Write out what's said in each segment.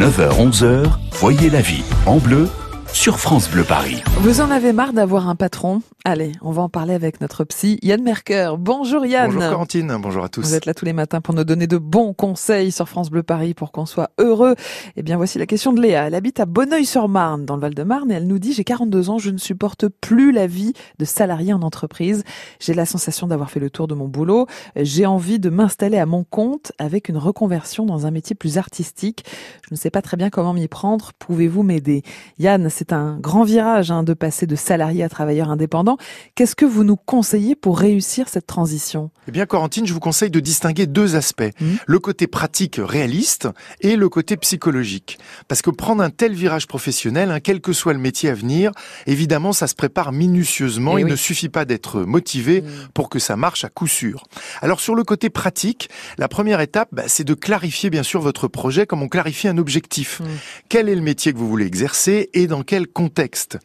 9h-11h, voyez la vie en bleu sur France Bleu Paris. Vous en avez marre d'avoir un patron? Allez, on va en parler avec notre psy Yann Merker. Bonjour Yann. Bonjour Corentine, bonjour à tous. Vous êtes là tous les matins pour nous donner de bons conseils sur France Bleu Paris pour qu'on soit heureux. Eh bien voici la question de Léa. Elle habite à Bonneuil-sur-Marne dans le Val-de-Marne et elle nous dit j'ai 42 ans, je ne supporte plus la vie de salarié en entreprise. J'ai la sensation d'avoir fait le tour de mon boulot. J'ai envie de m'installer à mon compte avec une reconversion dans un métier plus artistique. Je ne sais pas très bien comment m'y prendre. Pouvez-vous m'aider? Yann, c'est un grand virage hein, de passer de salarié à travailleur indépendant. Qu'est-ce que vous nous conseillez pour réussir cette transition? Eh bien, Corentine, je vous conseille de distinguer deux aspects. Mmh. Le côté pratique réaliste et le côté psychologique. Parce que prendre un tel virage professionnel, hein, quel que soit le métier à venir, évidemment, ça se prépare minutieusement. Et Il ne suffit pas d'être motivé mmh. pour que ça marche à coup sûr. Alors, sur le côté pratique, la première étape, bah, c'est de clarifier, bien sûr, votre projet comme on clarifie un objectif. Mmh. Quel est le métier que vous voulez exercer et dans quel contexte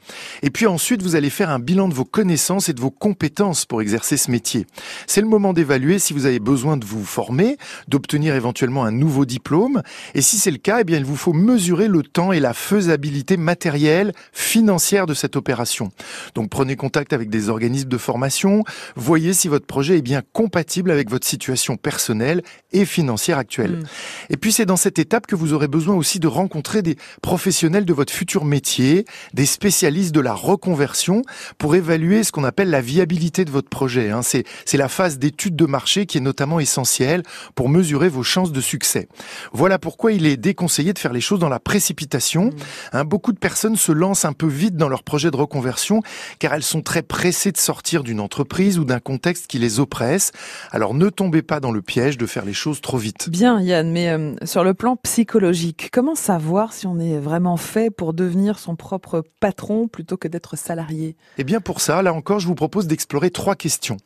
Et puis ensuite, vous allez faire un bilan de vos connaissances et de vos compétences pour exercer ce métier. C'est le moment d'évaluer si vous avez besoin de vous former, d'obtenir éventuellement un nouveau diplôme. Et si c'est le cas, eh bien, il vous faut mesurer le temps et la faisabilité matérielle, financière de cette opération. Donc, prenez contact avec des organismes de formation. Voyez si votre projet est bien compatible avec votre situation personnelle et financière actuelle. Mm. Et puis, c'est dans cette étape que vous aurez besoin aussi de rencontrer des professionnels de votre futur métier, des spécialistes de la reconversion pour évaluer ce qu'on appelle la viabilité de votre projet. Hein. C'est, la phase d'étude de marché qui est notamment essentielle pour mesurer vos chances de succès. Voilà pourquoi il est déconseillé de faire les choses dans la précipitation. Mmh. Hein, beaucoup de personnes se lancent un peu vite dans leur projet de reconversion car elles sont très pressées de sortir d'une entreprise ou d'un contexte qui les oppresse. Alors ne tombez pas dans le piège de faire les choses trop vite. Bien Yann, mais euh, sur le plan psychologique, comment savoir si on est vraiment fait pour devenir son propre patron plutôt que d'être salarié Eh bien pour ça, là encore, je vous propose d'explorer trois questions.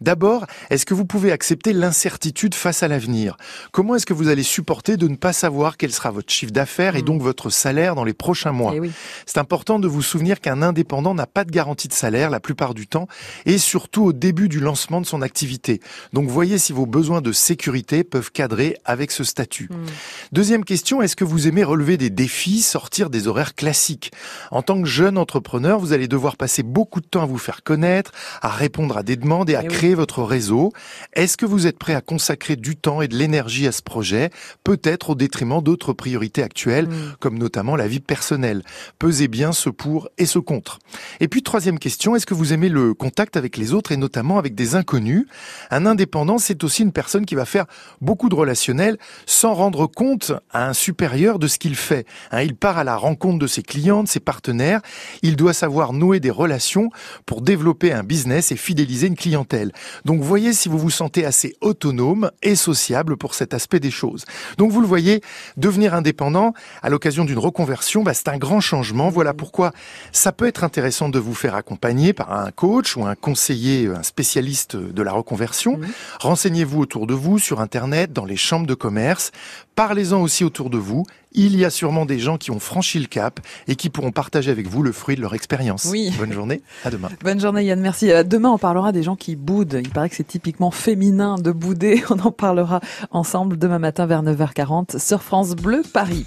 D'abord, est-ce que vous pouvez accepter l'incertitude face à l'avenir? Comment est-ce que vous allez supporter de ne pas savoir quel sera votre chiffre d'affaires et mm. donc votre salaire dans les prochains mois? Eh C'est important de vous souvenir qu'un indépendant n'a pas de garantie de salaire la plupart du temps et surtout au début du lancement de son activité. Donc voyez si vos besoins de sécurité peuvent cadrer avec ce statut. Mm. Deuxième question, est-ce que vous aimez relever des défis, sortir des horaires classiques? En tant que jeune entrepreneur, vous allez devoir passer beaucoup de temps à vous faire connaître, à répondre à des demandes et à eh créer votre réseau. Est-ce que vous êtes prêt à consacrer du temps et de l'énergie à ce projet, peut-être au détriment d'autres priorités actuelles, hmm. comme notamment la vie personnelle? Pesez bien ce pour et ce contre. Et puis troisième question, est-ce que vous aimez le contact avec les autres et notamment avec des inconnus? Un indépendant, c'est aussi une personne qui va faire beaucoup de relationnel sans rendre compte à un supérieur de ce qu'il fait. Hein, il part à la rencontre de ses clients, de ses partenaires. Il doit savoir nouer des relations pour développer un business et fidéliser une clientèle. Donc voyez si vous vous sentez assez autonome et sociable pour cet aspect des choses. Donc vous le voyez, devenir indépendant à l'occasion d'une reconversion, bah, c'est un grand changement. Voilà pourquoi ça peut être intéressant de vous faire accompagner par un coach ou un conseiller, un spécialiste de la reconversion. Renseignez-vous autour de vous sur Internet, dans les chambres de commerce. Parlez-en aussi autour de vous il y a sûrement des gens qui ont franchi le cap et qui pourront partager avec vous le fruit de leur expérience. Oui. Bonne journée, à demain. Bonne journée Yann, merci. Euh, demain on parlera des gens qui boudent. Il paraît que c'est typiquement féminin de bouder. On en parlera ensemble demain matin vers 9h40 sur France Bleu Paris.